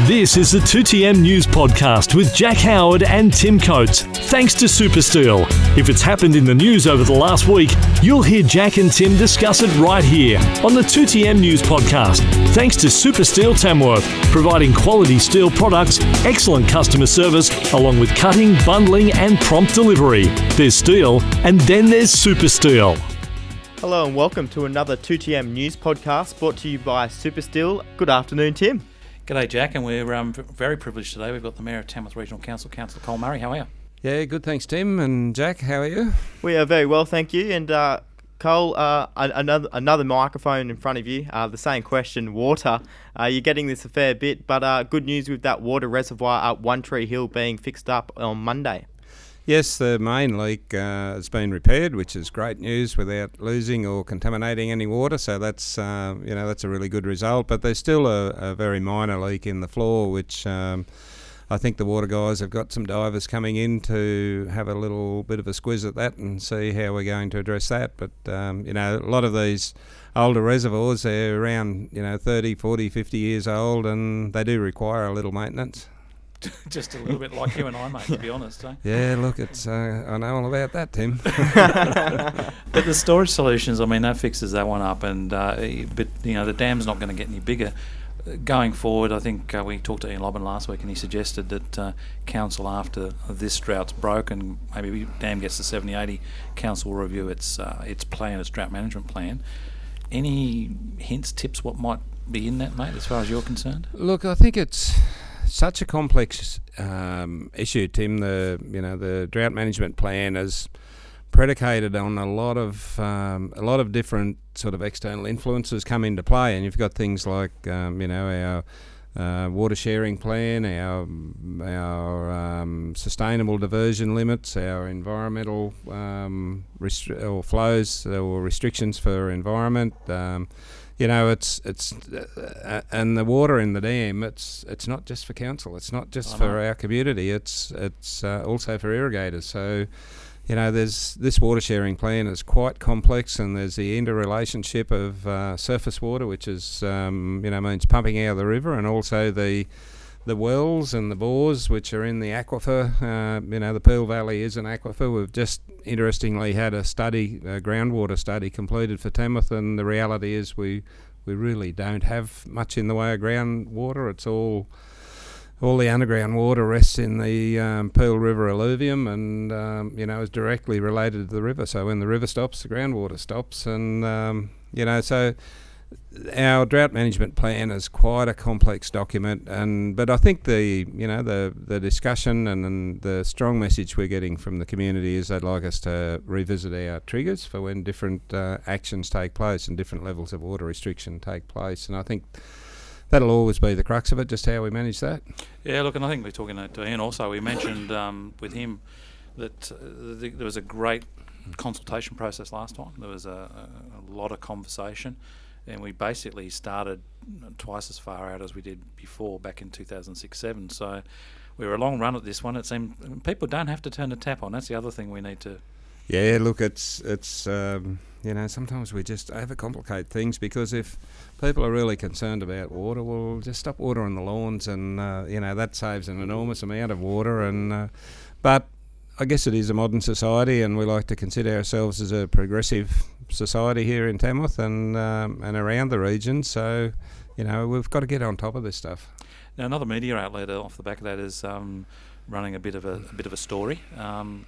This is the 2TM News Podcast with Jack Howard and Tim Coates. Thanks to Supersteel. If it's happened in the news over the last week, you'll hear Jack and Tim discuss it right here on the 2TM News Podcast. Thanks to Supersteel Tamworth, providing quality steel products, excellent customer service, along with cutting, bundling, and prompt delivery. There's steel, and then there's Supersteel. Hello and welcome to another 2TM News Podcast brought to you by Supersteel. Good afternoon, Tim. G'day, Jack, and we're um, very privileged today. We've got the Mayor of Tamworth Regional Council, Councillor Col Murray. How are you? Yeah, good. Thanks, Tim and Jack. How are you? We are very well, thank you. And uh, Cole, uh, another another microphone in front of you. Uh, the same question: water. Uh, you're getting this a fair bit, but uh, good news with that water reservoir at One Tree Hill being fixed up on Monday. Yes, the main leak uh, has been repaired, which is great news without losing or contaminating any water. So that's uh, you know that's a really good result. But there's still a, a very minor leak in the floor, which um, I think the water guys have got some divers coming in to have a little bit of a squiz at that and see how we're going to address that. But um, you know, a lot of these older reservoirs they're around you know 30, 40, 50 years old, and they do require a little maintenance. Just a little bit like you and I, mate, to be honest. Eh? Yeah, look, it's uh, I know all about that, Tim. But the storage solutions, I mean, that fixes that one up. And uh, but you know, the dam's not going to get any bigger. Uh, Going forward, I think uh, we talked to Ian Lobban last week, and he suggested that uh, council, after this drought's broken, maybe we- dam gets to 70, 80, council will review its uh, its plan, its drought management plan. Any hints, tips, what might be in that, mate, as far as you're concerned? Look, I think it's such a complex um, issue, Tim. The you know the drought management plan is predicated on a lot of um, a lot of different sort of external influences come into play, and you've got things like um, you know our uh, water sharing plan, our our um, sustainable diversion limits, our environmental um, restri- or flows or restrictions for environment. You know, it's it's uh, and the water in the dam. It's it's not just for council. It's not just I for know. our community. It's it's uh, also for irrigators. So, you know, there's this water sharing plan is quite complex, and there's the interrelationship of uh, surface water, which is um, you know means pumping out of the river, and also the the wells and the bores which are in the aquifer. Uh, you know, the Peel Valley is an aquifer. We've just interestingly had a study, a groundwater study completed for Tamworth, and the reality is we we really don't have much in the way of groundwater. It's all all the underground water rests in the um, Peel River alluvium, and um, you know is directly related to the river. So when the river stops, the groundwater stops, and um, you know so our drought management plan is quite a complex document, and but I think the you know the the discussion and, and the strong message we're getting from the community is they'd like us to revisit our triggers for when different uh, actions take place and different levels of water restriction take place, and I think that'll always be the crux of it, just how we manage that. Yeah, look, and I think we're talking to Ian also. We mentioned um, with him that uh, the, there was a great consultation process last time. There was a, a lot of conversation, and we basically started twice as far out as we did before back in 2006 7. So we were a long run at this one. It seemed people don't have to turn the tap on. That's the other thing we need to. Yeah, look, it's it's um, you know sometimes we just overcomplicate things because if people are really concerned about water, well, just stop watering the lawns, and uh, you know that saves an enormous amount of water. And uh, but I guess it is a modern society, and we like to consider ourselves as a progressive society here in Tamworth and um, and around the region. So you know we've got to get on top of this stuff. Now, another media outlet off the back of that is um, running a bit of a, a bit of a story. Um,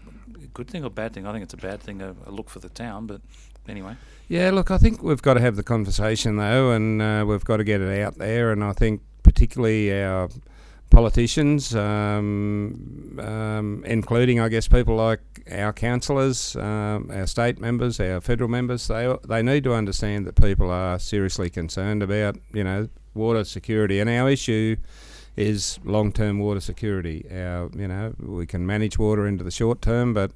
good thing or bad thing? I think it's a bad thing, a, a look for the town. But anyway, Yeah, look, I think we've got to have the conversation though, and uh, we've got to get it out there. And I think particularly our politicians, um, um, including I guess people like our councillors, um, our state members, our federal members, they they need to understand that people are seriously concerned about you know water security, and our issue is long-term water security. Our you know we can manage water into the short term, but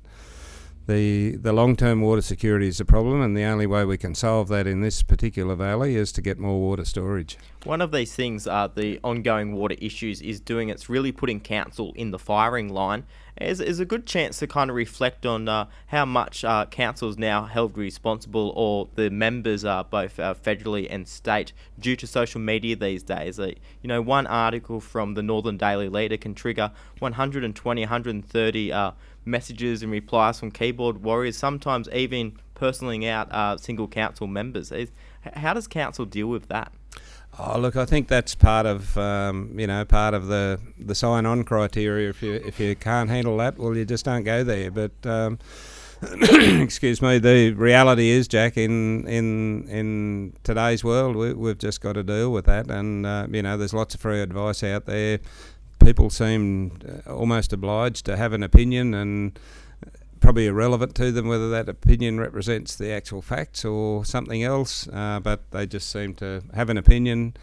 the the long term water security is a problem, and the only way we can solve that in this particular valley is to get more water storage. One of these things, uh, the ongoing water issues, is doing it's really putting council in the firing line. Is is a good chance to kind of reflect on uh, how much uh, council is now held responsible, or the members are both uh, federally and state, due to social media these days. You know, one article from the Northern Daily Leader can trigger 120, 130 uh, messages and replies from keyboard warriors, sometimes even personaling out uh, single council members. How does council deal with that? Oh, look, I think that's part of um, you know part of the the sign on criteria. If you if you can't handle that, well, you just don't go there. But um, excuse me, the reality is, Jack, in in in today's world, we, have just got to deal with that. And uh, you know, there's lots of free advice out there people seem uh, almost obliged to have an opinion and probably irrelevant to them whether that opinion represents the actual facts or something else, uh, but they just seem to have an opinion.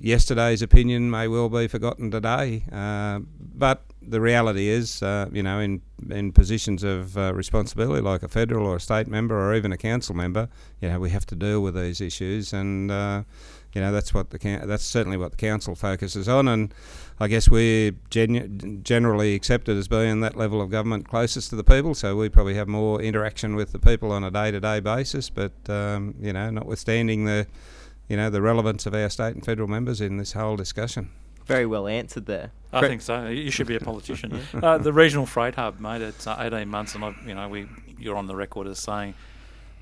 Yesterday's opinion may well be forgotten today, uh, but the reality is, uh, you know, in in positions of uh, responsibility, like a federal or a state member or even a council member, you know, we have to deal with these issues, and uh, you know that's what the that's certainly what the council focuses on, and I guess we're genu- generally accepted as being that level of government closest to the people, so we probably have more interaction with the people on a day-to-day basis. But um, you know, notwithstanding the you know the relevance of our state and federal members in this whole discussion. Very well answered there. I think so. You should be a politician. uh, the regional freight hub, mate. It's uh, 18 months, and I, you know we you're on the record as saying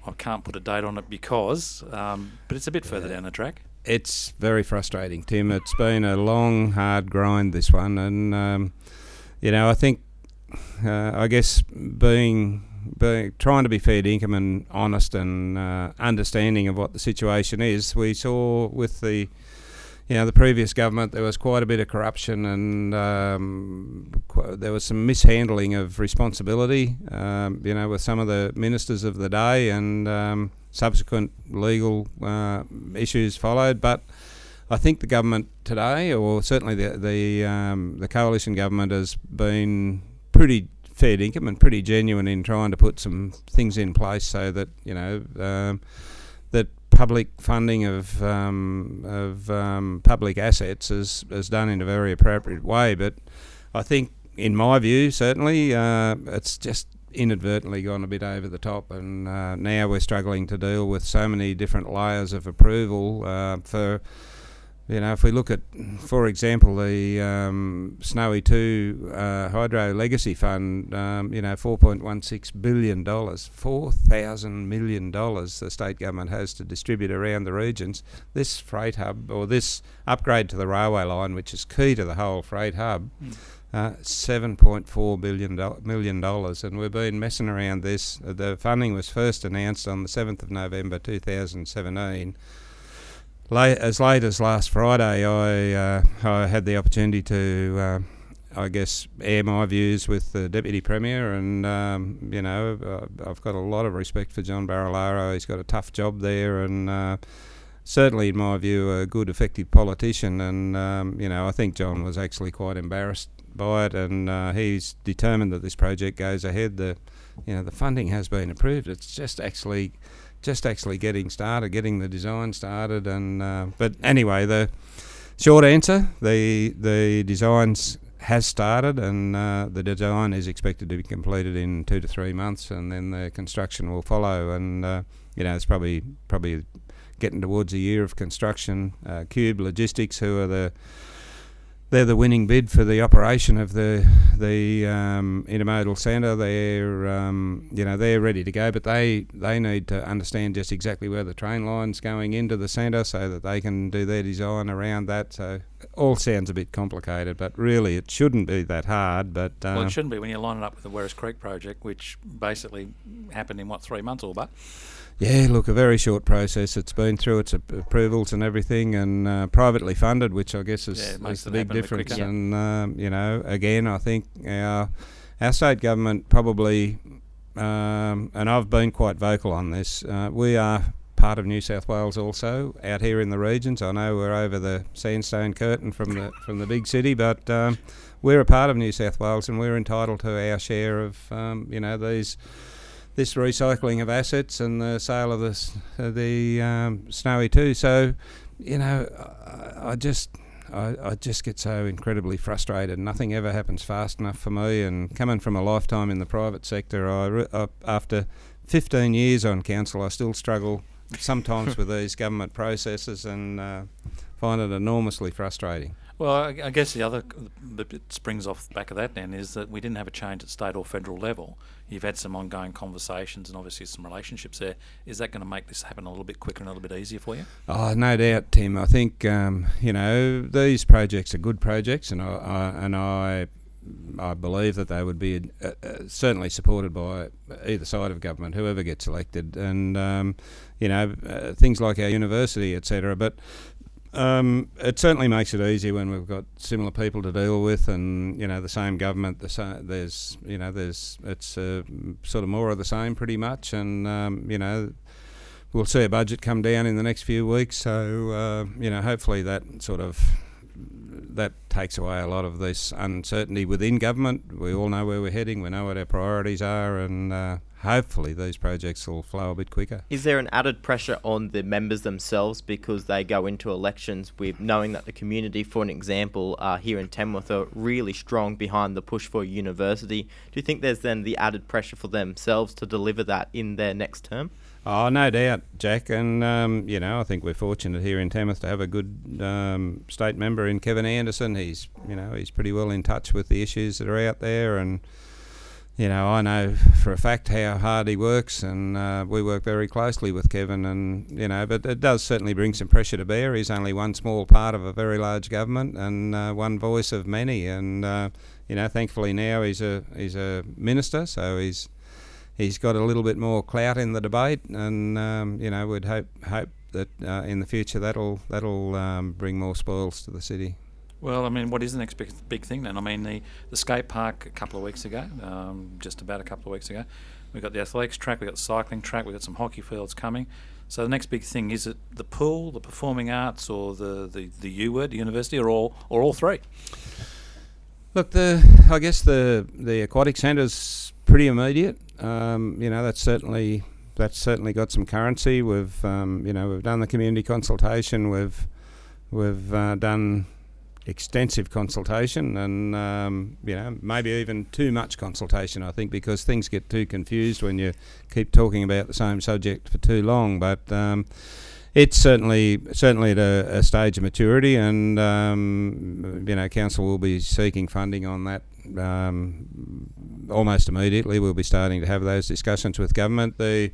I can't put a date on it because, um, but it's a bit further down the track it's very frustrating, Tim. It's been a long, hard grind this one, and um, you know, I think, uh, I guess being being trying to be fair dinkum and honest and uh, understanding of what the situation is, we saw with the you know, the previous government, there was quite a bit of corruption and um, qu- there was some mishandling of responsibility, um, you know, with some of the ministers of the day and um, subsequent legal uh, issues followed. But I think the government today, or certainly the the, um, the coalition government, has been pretty fair income and pretty genuine in trying to put some things in place so that you know um, public funding of um, of um, public assets is is done in a very appropriate way. But I think, in my view, certainly, uh, it's just inadvertently gone a bit over the top, and uh, now we're struggling to deal with so many different layers of approval uh, for you know, if we look at, for example, the um, Snowy 2 uh, Hydro Legacy Fund, um, you know, $4.16 billion, $4,000 million the state government has to distribute around the regions. This freight hub, or this upgrade to the railway line, which is key to the whole freight hub, mm. uh, $7.4 billion, million dollars, and we've been messing around this. The funding was first announced on the 7th of November 2017 late, as late as last Friday, I uh, I had the opportunity to. Uh, I guess air my views with the deputy premier, and um, you know uh, I've got a lot of respect for John Barilaro. He's got a tough job there, and uh, certainly, in my view, a good, effective politician. And um, you know I think John was actually quite embarrassed by it, and uh, he's determined that this project goes ahead. The you know the funding has been approved. It's just actually just actually getting started, getting the design started, and uh, but anyway, the short answer: the the designs has started, and uh, the design is expected to be completed in two to three months, and then the construction will follow. And uh, you know, it's probably probably getting towards a year of construction. Uh, Qube Logistics, who are the they're the winning bid for the operation of the the um, intermodal centre. They're um, you know they're ready to go, but they they need to understand just exactly where the train line's going into the centre so that they can do their design around that. So all sounds a bit complicated, but really it shouldn't be that hard. But well, it uh, shouldn't be when you line it up with the Werris Creek project, which basically happened in what three months or but. Yeah, look, a very short process. It's been through its approvals and everything, and uh, privately funded, which I guess is, yeah, is the big difference. And um, you know, again, I think our our state government probably, um, and I've been quite vocal on this. Uh, we are part of New South Wales also out here in the regions. I know we're over the sandstone curtain from the from the big city, but um, we're a part of New South Wales, and we're entitled to our share of um, you know these this recycling of assets and the sale of the uh, the um, Snowy too. So, you know, I, I just I, I, just get so incredibly frustrated. Nothing ever happens fast enough for me. And coming from a lifetime in the private sector, I, I after 15 years on council, I still struggle sometimes with these government processes and uh, find it enormously frustrating. Well, I, guess the other that springs off the back of that then is that we didn't have a change at state or federal level. You've had some ongoing conversations and obviously some relationships there. Is that going to make this happen a little bit quicker and a little bit easier for you? Oh, no doubt, Tim. I think um, you know these projects are good projects, and I, I and I I believe that they would be uh, uh, certainly supported by either side of government, whoever gets elected, and um, you know uh, things like our university, etc. But um, it certainly makes it easier when we've got similar people to deal with, and you know the same government. The there's you know there's it's uh, sort of more of the same pretty much, and um, you know we'll see a budget come down in the next few weeks. So uh, you know hopefully that sort of that takes away a lot of this uncertainty within government. We all know where we're heading. We know what our priorities are, and uh, hopefully these projects will flow a bit quicker. Is there an added pressure on the members themselves because they go into elections with knowing that the community, for an example, uh, here in Tamworth are really strong behind the push for university? Do you think there's then the added pressure for themselves to deliver that in their next term? Oh, no doubt, Jack. And, um, you know, I think we're fortunate here in Tamworth to have a good um, state member in Kevin Anderson. He's, you know, he's pretty well in touch with the issues that are out there and you know, I know for a fact how hard he works, and uh, we work very closely with Kevin. And you know, but it does certainly bring some pressure to bear. He's only one small part of a very large government and uh, one voice of many. And uh, you know, thankfully now he's a he's a minister, so he's he's got a little bit more clout in the debate. And um, you know, we'd hope hope that uh, in the future that'll that'll um, bring more spoils to the city. Well, I mean, what is the next big, big thing then? I mean, the, the skate park a couple of weeks ago, um, just about a couple of weeks ago, we got the athletics track, we got the cycling track, we got some hockey fields coming. So the next big thing is it the pool, the performing arts, or the the, the U word, the university, or all or all three? Look, the I guess the the aquatic centre's pretty immediate. Um, you know, that's certainly that's certainly got some currency. We've um, you know we've done the community consultation. We've we've uh, done extensive consultation and um, you know maybe even too much consultation I think because things get too confused when you keep talking about the same subject for too long but um, it's certainly certainly at a, a stage of maturity and um, you know council will be seeking funding on that um, almost immediately we'll be starting to have those discussions with government the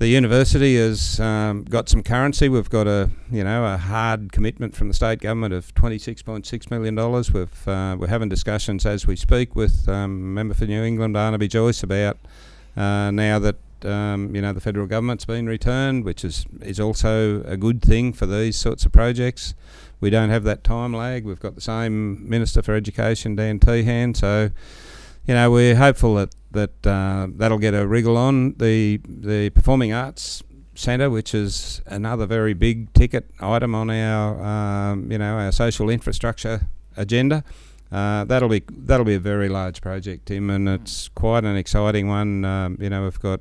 the university has um, got some currency. We've got a you know a hard commitment from the state government of twenty six point six million dollars. We've uh, we're having discussions as we speak with um, member for New England Barnaby Joyce about uh, now that um, you know the federal government's been returned, which is is also a good thing for these sorts of projects. We don't have that time lag. We've got the same minister for education, Dan Tehan, so you know, we're hopeful that that uh, that'll get a wriggle on the the performing arts centre, which is another very big ticket item on our um, you know our social infrastructure agenda. Uh, that'll be that'll be a very large project, Tim, and it's quite an exciting one. Um, you know, we've got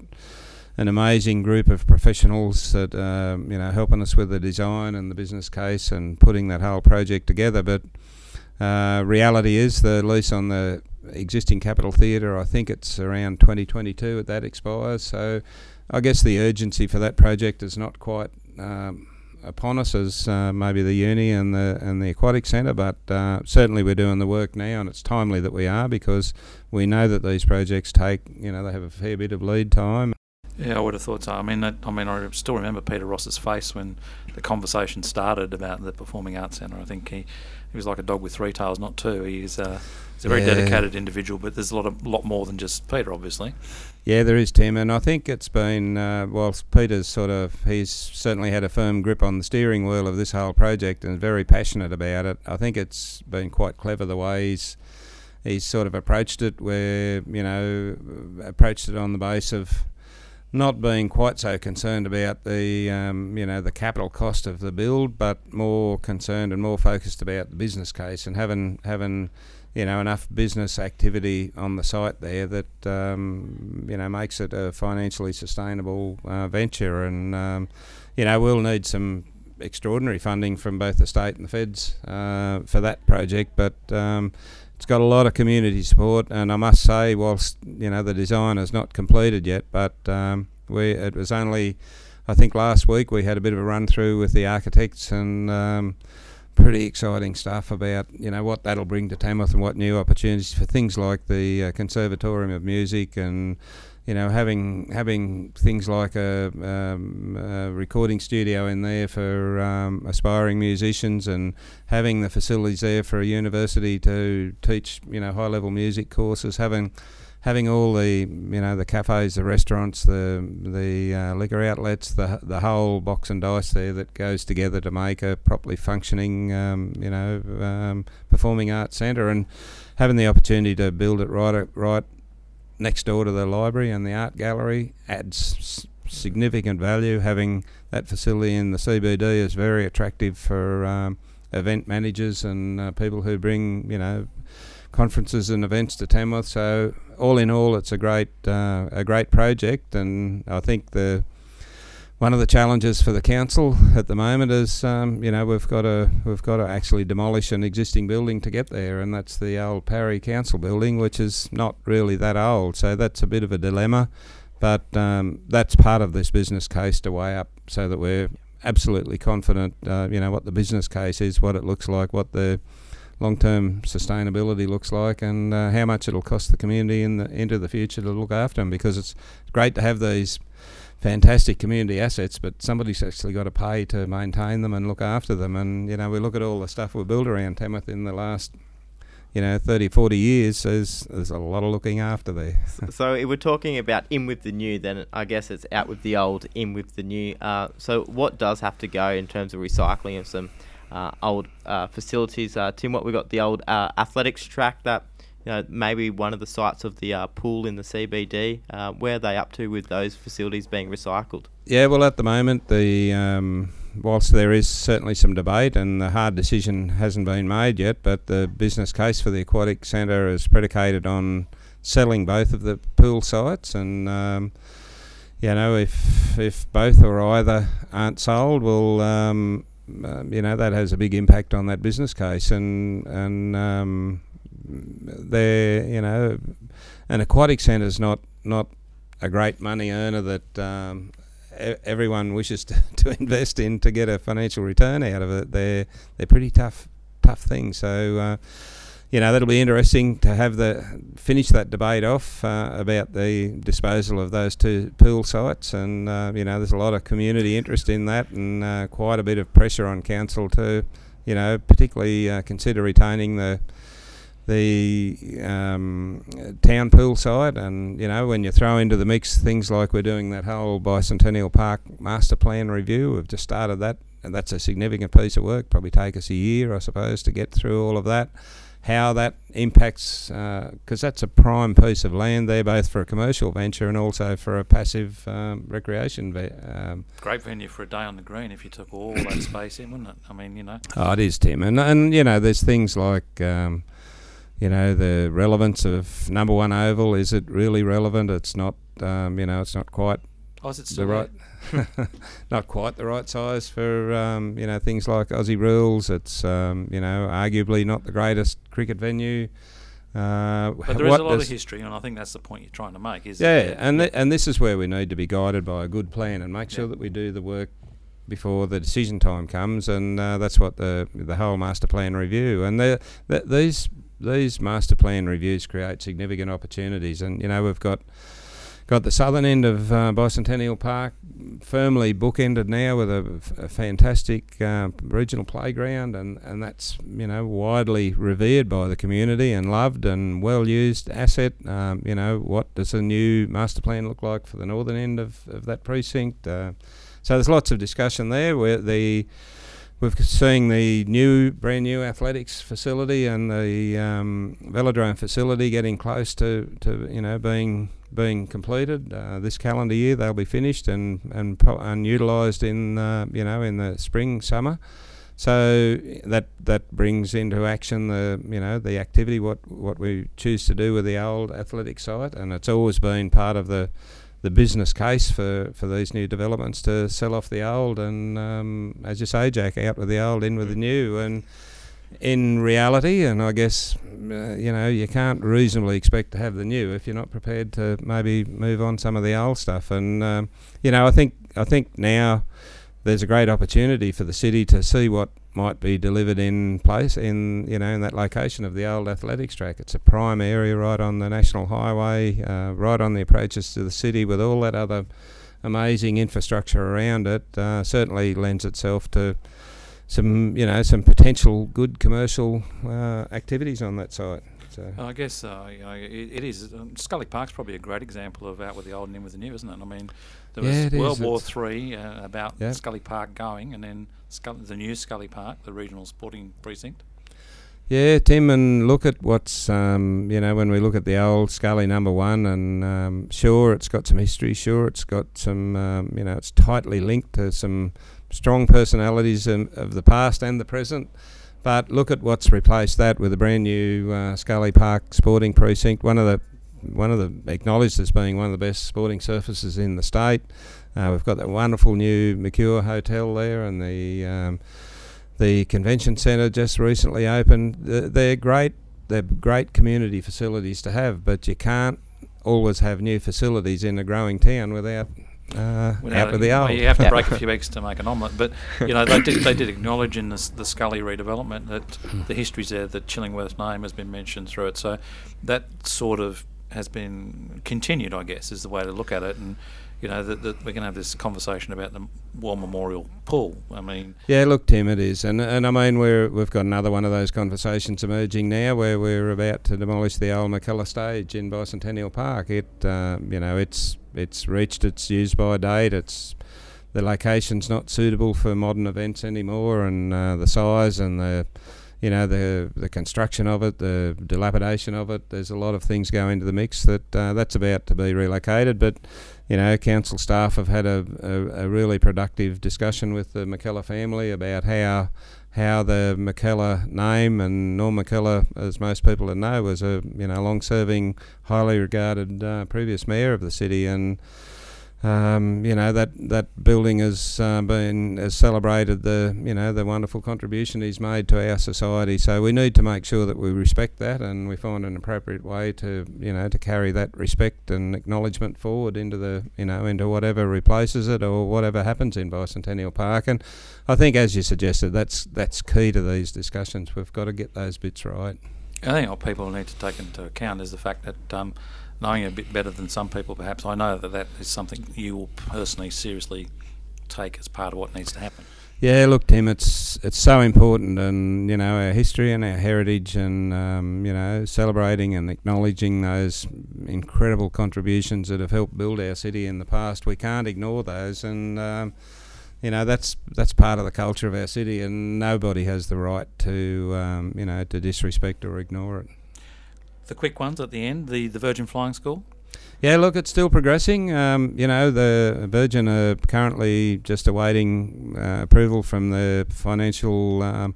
an amazing group of professionals that um, you know helping us with the design and the business case and putting that whole project together. But uh, reality is the lease on the existing Capital Theatre. I think it's around 2022 that that expires. So I guess the urgency for that project is not quite um, upon us as uh, maybe the uni and the and the aquatic centre, but uh, certainly we're doing the work now, and it's timely that we are because we know that these projects take you know they have a fair bit of lead time. Yeah, I would have thought so. I mean, that, I mean, I still remember Peter Ross's face when the conversation started about the Performing Arts Centre. I think he, he was like a dog with three tails, not two. He's uh, he's a very yeah. dedicated individual, but there's a lot of lot more than just Peter, obviously. Yeah, there is Tim, and I think it's been uh, whilst Peter's sort of he's certainly had a firm grip on the steering wheel of this whole project and very passionate about it. I think it's been quite clever the way he's he's sort of approached it, where you know approached it on the base of not being quite so concerned about the um, you know the capital cost of the build, but more concerned and more focused about the business case and having having you know enough business activity on the site there that um, you know makes it a financially sustainable uh, venture, and um, you know we'll need some extraordinary funding from both the state and the feds uh, for that project, but. It's got a lot of community support, and I must say, whilst you know the design is not completed yet, but um, we it was only, I think last week we had a bit of a run through with the architects and um, pretty exciting stuff about you know what that'll bring to Tamworth and what new opportunities for things like the uh, Conservatorium of Music and you know having having things like a, um, a recording studio in there for um, aspiring musicians and having the facilities there for a university to teach you know high level music courses having having all the you know the cafes, the restaurants, the the uh, liquor outlets, the the whole box and dice there that goes together to make a properly functioning um, you know um, performing arts centre, and having the opportunity to build it right right next door to the library and the art gallery adds significant value. Having that facility in the CBD is very attractive for um, event managers and uh, people who bring you know conferences and events to Tamworth. So all in all, it's a great uh, a great project, and I think the one of the challenges for the council at the moment is, um, you know, we've got to we've got to actually demolish an existing building to get there, and that's the old Parry Council building, which is not really that old. So that's a bit of a dilemma, but um, that's part of this business case to weigh up, so that we're absolutely confident, uh, you know, what the business case is, what it looks like, what the long-term sustainability looks like, and uh, how much it'll cost the community in the into the future to look after them. Because it's great to have these fantastic community assets, but somebody's actually got to pay to maintain them and look after them. And you know, we look at all the stuff we've built around Tamworth in the last. You know, 30, 40 years, there's, there's a lot of looking after there. so if we're talking about in with the new, then I guess it's out with the old, in with the new. Uh, so what does have to go in terms of recycling of some uh, old uh, facilities. Uh, Tim, what we got the old uh, athletics track that you know maybe one of the sites of the uh, pool in the CBD. Uh, where are they up to with those facilities being recycled? Yeah, well, at the moment, the um, whilst there is certainly some debate and the hard decision hasn't been made yet, but the business case for the aquatic centre is predicated on selling both of the pool sites and. Um, you know, if if both or either aren't sold, we'll um, um, you know that has a big impact on that business case, and and um, they're you know an aquatic centre is not not a great money earner that um, everyone wishes to, to invest in to get a financial return out of it. They're they're pretty tough tough things. So. Uh, you know that'll be interesting to have the finish that debate off uh, about the disposal of those two pool sites, and uh, you know there's a lot of community interest in that, and uh, quite a bit of pressure on council to, you know, particularly uh, consider retaining the the um, town pool site, and you know when you throw into the mix things like we're doing that whole bicentennial park master plan review, we've just started that, and that's a significant piece of work. Probably take us a year, I suppose, to get through all of that how that impacts, because uh, that's a prime piece of land there, both for a commercial venture and also for a passive um, recreation. Ve- um, Great venue for a day on the green if you took all that space in, wouldn't it? I mean, you know. Oh, it is, Tim, and and you know, there's things like. Um, you know the relevance of number one oval is it really relevant it's not um, you know it's not quite oh, is it still the right not quite the right size for um, you know things like Aussie rules. It's um, you know arguably not the greatest cricket venue. Uh, but there is a lot of history, and I think that's the point you're trying to make. Is yeah, and th- and this is where we need to be guided by a good plan and make sure yeah. that we do the work before the decision time comes, and uh, that's what the the whole master plan review and the, the, these these master plan reviews create significant opportunities, and you know we've got got the southern end of uh, Bicentennial Park firmly bookended now with a, fantastic uh, regional playground, and, and that's you know widely revered by the community and loved and well used asset. Um, you know what does a new master plan look like for the northern end of, of that precinct? Uh, so there's lots of discussion there. Where the We've seen the new, brand new athletics facility and the um, velodrome facility getting close to, to you know being being completed uh, this calendar year. They'll be finished and and, and utilised in uh, you know in the spring summer. So that that brings into action the you know the activity what what we choose to do with the old athletic site, and it's always been part of the the business case for, for these new developments to sell off the old and um, as you say, Jack, out with the old, in with the new, and in reality, and I guess uh, you know you can't reasonably expect to have the new if you're not prepared to maybe move on some of the old stuff. And um, you know, I think I think now there's a great opportunity for the city to see what might be delivered in place in you know in that location of the old athletics track. It's a prime area right on the national highway, uh, right on the approaches to the city, with all that other amazing infrastructure around it. Uh, certainly lends itself to some you know some potential good commercial uh, activities on that site. So I guess uh, you know, it, it is. Um, Scully Park's probably a great example of out with the old and in with the new, isn't it? I mean, there Yeah, was World is. War Three uh, about Yeah. Scully Park going, and then Scully, the new Scully Park, the regional sporting precinct. yeah, Tim, and look at what's um, you know when we look at the old Scully number one, and um, sure it's got some history, sure it's got some um, you know it's tightly linked to some strong personalities of the past and the present. But look at what's replaced that with a brand new uh, Scully Park Sporting Precinct, one of the one of the acknowledged as being one of the best sporting surfaces in the state. Uh, we've got that wonderful new Mercure Hotel there, and the um, the convention centre just recently opened. They're great. They're great community facilities to have, but you can't always have new facilities in a growing town without uh, Without out it- the well, you have to break a few eggs to make an omelette. But you know, they did they did acknowledge in this, the Scully redevelopment that the history's there, that Chillingworth's name has been mentioned through it. So that sort of has been continued, I guess, is the way to look at it. And you know, that, that we're going to have this conversation about the War Memorial Pool. I mean, Yeah, look, Tim, it is, and and I mean we're we've got another one of those conversations emerging now where we're about to demolish the old McKellar stage in Bicentennial Park. It uh, you know it's it's reached its use by date. It's the location's not suitable for modern events anymore, and uh, the size and the you know the the construction of it, the dilapidation of it. There's a lot of things go into the mix that uh, that's about to be relocated, but you know, council staff have had a, a, a really productive discussion with the McKellar family about how how the McKellar name and Norm McKellar, as most people know, was a you know long-serving, highly regarded uh, previous mayor of the city, and um, you know that that building has uh, been has celebrated the you know the wonderful contribution he's made to our society. So we need to make sure that we respect that and we find an appropriate way to you know to carry that respect and acknowledgement forward into the you know into whatever replaces it or whatever happens in Bicentennial Park. And I think, as you suggested, that's that's key to these discussions. We've got to get those bits right. I think what people need to take into account is the fact that um, knowing a bit better than some people, perhaps I know that that is something you will personally seriously take as part of what needs to happen. Yeah, look, Tim, it's it's so important, and you know our history and our heritage, and um, you know celebrating and acknowledging those incredible contributions that have helped build our city in the past. We can't ignore those, and um, you know that's that's part of the culture of our city, and nobody has the right to um, you know to disrespect or ignore it. The quick ones at the end, the, the Virgin Flying School. Yeah, look, it's still progressing. Um, you know, the Virgin are currently just awaiting uh, approval from the Financial um,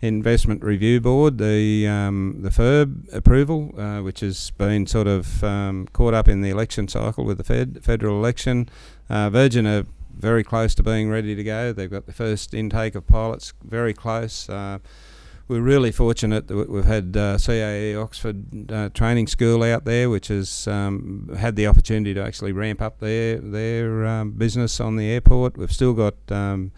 Investment Review Board, the um, the FIRB approval, uh, which has been sort of um, caught up in the election cycle with the Fed federal election. Uh, Virgin are very close to being ready to go. They've got the first intake of pilots very close. Uh, we're really fortunate that we- we've had uh, CAE Oxford uh, Training School out there, which has um, had the opportunity to actually ramp up their their um, business on the airport. We've still got um,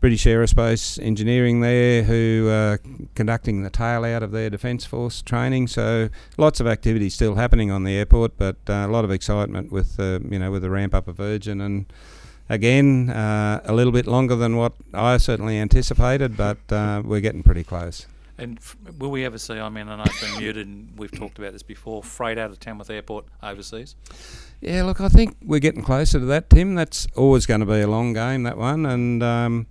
British Aerospace Engineering there, who are conducting the tail out of their Defence Force training. So lots of activity still happening on the airport, but uh, a lot of excitement with uh, you know with the ramp up of Virgin and again, uh, a little bit longer than what I certainly anticipated, but uh, we're getting pretty close. And f- will we ever see, I mean, and I know it's been muted and we've talked about this before, freight out of Tamworth Airport overseas? Yeah, look, I think we're getting closer to that, Tim. That's always going to be a long game, that one, and um,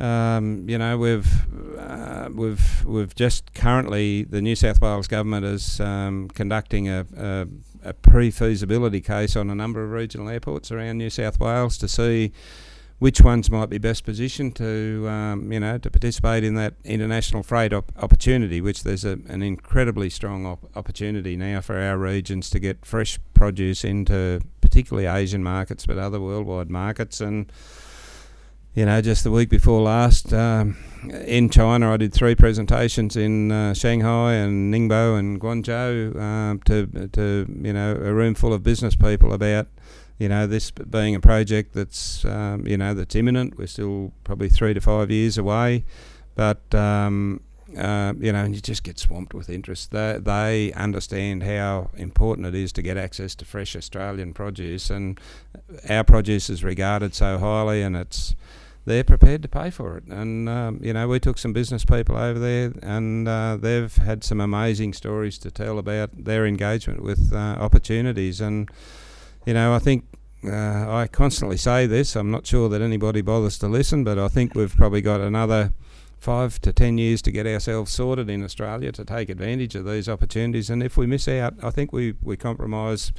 um, you know we've uh, we've we've just currently the New South Wales government is um, conducting a, a, a pre-feasibility case on a number of regional airports around New South Wales to see which ones might be best positioned to, um, you know, to participate in that international freight op- opportunity, which there's a, an incredibly strong op- opportunity now for our regions to get fresh produce into particularly Asian markets, but other worldwide markets. And, you know, just the week before last um, in China, I did three presentations in uh, Shanghai and Ningbo and Guangzhou um, to, to, you know, a room full of business people about – you know, this being a project that's, um, you know, that's imminent. We're still probably three to five years away, but um, uh, you know, and you just get swamped with interest. They, they understand how important it is to get access to fresh Australian produce, and our produce is regarded so highly, and it's they're prepared to pay for it. And um, you know, we took some business people over there, and uh, they've had some amazing stories to tell about their engagement with uh, opportunities. And you know, I think uh, I constantly say this. I'm not sure that anybody bothers to listen, but I think we've probably got another five to ten years to get ourselves sorted in Australia to take advantage of these opportunities. And if we miss out, I think we, we compromise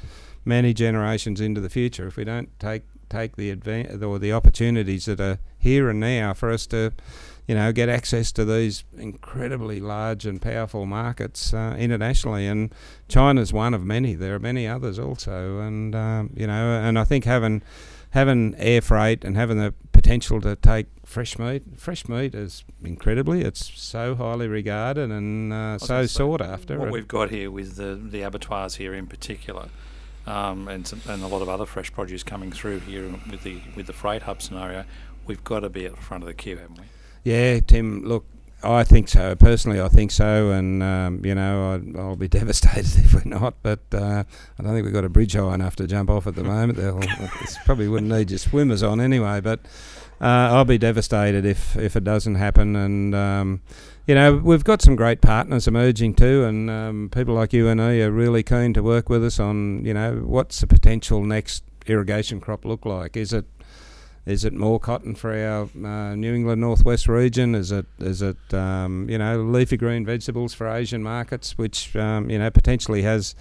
many generations into the future if we don't take take the advan- or the opportunities that are here and now for us to you know, get access to these incredibly large and powerful markets uh, internationally. And China's one of many. There are many others also, and um, you know, and I think having having air freight and having the potential to take fresh meat, fresh meat is incredibly. It's so highly regarded and uh, so sought after. What we've got here with the the abattoirs here in particular. Um, and some, and a lot of other fresh produce coming through here with the with the freight hub scenario, we've got to be at the front of the queue, haven't we? Yeah, Tim. Look, I think so. Personally, I think so, and um, you know, I'd, I'll be devastated if we're not. But uh, I don't think we've got a bridge high enough to jump off at the moment. They'll probably wouldn't need your swimmers on anyway. But I'll be devastated if if it doesn't happen. And um, you know, we've got some great partners emerging too, and um, people like you and I are really keen to work with us on you know what's the potential next irrigation crop look like? Is it is it more cotton for our uh, New England Northwest region? Is it is it um, you know leafy green vegetables for Asian markets, which um, you know potentially has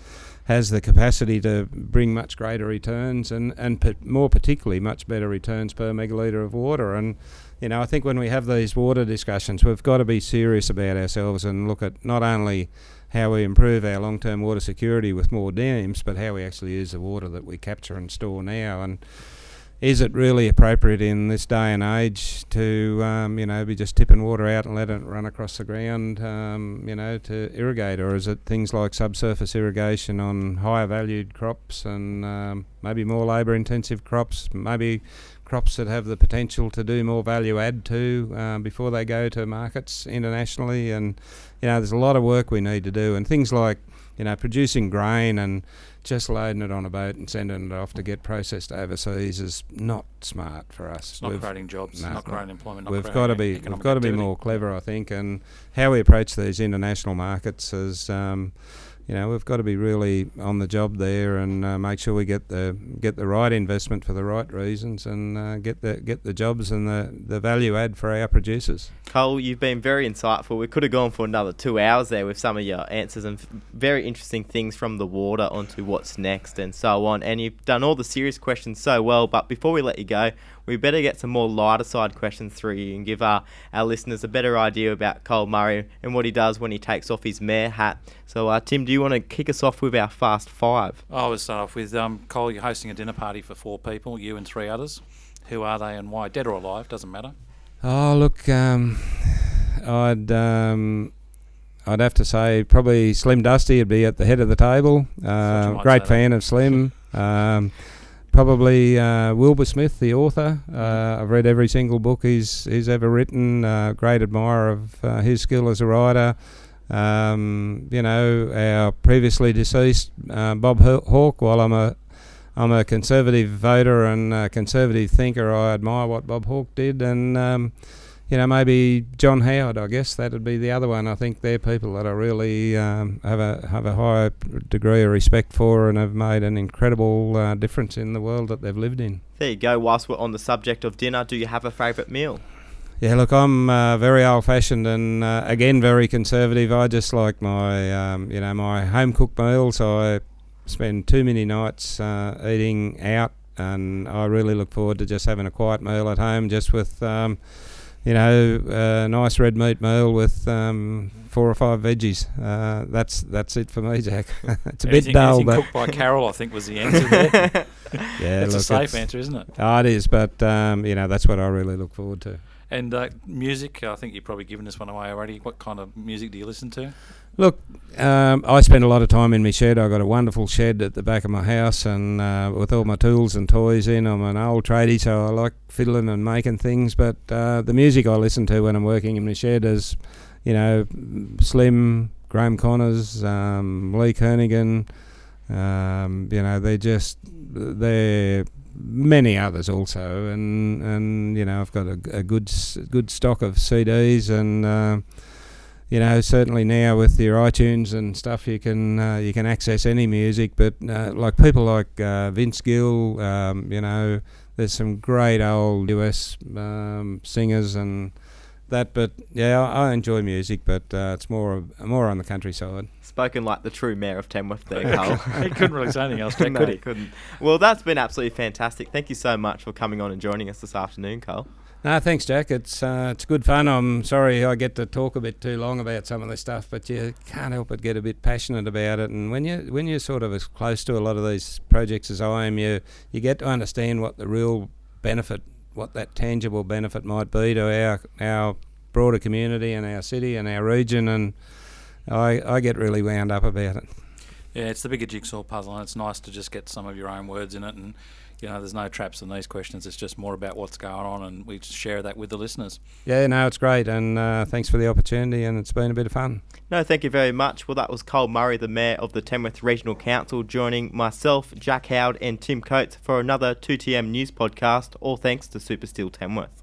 has the capacity to bring much greater returns and and more particularly much better returns per megalitre of water. And you know I think when we have these water discussions, we've got to be serious about ourselves and look at not only how we improve our long-term water security with more dams, but how we actually use the water that we capture and store now. And is it really appropriate in this day and age to, um, you know, be just tipping water out and let it run across the ground, um, you know, to irrigate, or is it things like subsurface irrigation on higher valued crops and um, maybe more labour-intensive crops, maybe crops that have the potential to do more value add to um, before they go to markets internationally, and you know, there's a lot of work we need to do, and things like, you know, producing grain and just loading it on a boat and sending it off to get processed overseas is not smart for us. It's not we've creating jobs, no, not creating employment. Not we've got to be we've got to be more clever, I think, and how we approach these international markets is. Um, you know we've got to be really on the job there and uh, make sure we get the get the right investment for the right reasons and uh, get the get the jobs and the, the value add for our producers. Col, you've been very insightful. We could have gone for another two hours there with some of your answers and very interesting things from the water onto what's next and so on. And you've done all the serious questions so well. But before we let you go, we better get some more lighter side questions through you and give our, our listeners a better idea about Col Murray and what he does when he takes off his mayor hat. So, uh, Tim, do you want to kick us off with our fast five? I will start off with um, Col. You're hosting a dinner party for four people, you and three others. Who are they and why? Dead or alive, doesn't matter. Oh, look, um, I'd. Um, I'd have to say probably Slim Dusty would be at the head of the table. Uh, great fan of Slim. Um, Probably uh, Wilbur Smith, the author. Uh, I've read every single book he's he's ever written. Uh, great admirer of uh, his skill as a writer. Um, you know, our previously deceased uh, Bob Hawke. While I'm a I'm a conservative voter and a conservative thinker, I admire what Bob Hawke did, and um, you know, maybe John Howard. I guess that would be the other one. I think they're people that I really um, have a have a high degree of respect for and have made an incredible uh, difference in the world that they've lived in. There you go. Whilst we're on the subject of dinner, do you have a favourite meal? Yeah, look, I'm uh, very old-fashioned and uh, again very conservative. I just like my, um, you know, my home-cooked meals. I spend too many nights uh, eating out and I really look forward to just having a quiet meal at home, just with. Um, you know, a nice red meat meal with um, four or five veggies. Uh, that's that's it for me, Jack. it's a anything, bit dull, but cooked by Carol, I think was the answer there. yeah, it's look, a safe it's, answer, isn't it? Oh, it is, but um, you know that's what I really look forward to. And uh, music, I think you've probably given this one away already. What kind of music do you listen to? Look, um, I spend a lot of time in my shed. I've got a wonderful shed at the back of my house, and uh, with all my tools and toys in. I'm an old tradie, so I like fiddling and making things. But uh, the music I listen to when I'm working in my shed is, you know, Slim, Graeme Connors, um, Lee Kernaghan. Um, you know, they're just they're many others also, and and you know I've got a, a good good stock of CDs, and uh, you know certainly now with your iTunes and stuff, you can uh, you can access any music. But uh, like people like uh, Vince Gill, um, you know, there's some great old US um, singers and that. But yeah, I, I enjoy music, but uh, it's more more on the countryside. Spoken like the true mayor of Tamworth there, Col. he couldn't really say anything else, Jack, no, could he? couldn't. Well, that's been absolutely fantastic. Thank you so much for coming on and joining us this afternoon, Col. No, thanks, Jack. It's uh, it's good fun. I'm sorry I get to talk a bit too long about some of this stuff, but you can't help but get a bit passionate about it. And when you when you're sort of as close to a lot of these projects as I am, you you get to understand what the real benefit, what that tangible benefit might be to our our broader community and our city and our region. And I I get really wound up about it. Yeah, it's the bigger jigsaw puzzle, and it's nice to just get some of your own words in it. And you know, there's no traps in these questions. It's just more about what's going on, and we just share that with the listeners. Yeah, no, it's great, and uh, thanks for the opportunity, and it's been a bit of fun. No, thank you very much. Well, that was Col Murray, the Mayor of the Tamworth Regional Council, joining myself, Jack Howard, and Tim Coates for another 2TM News podcast, all thanks to Supersteel Tamworth.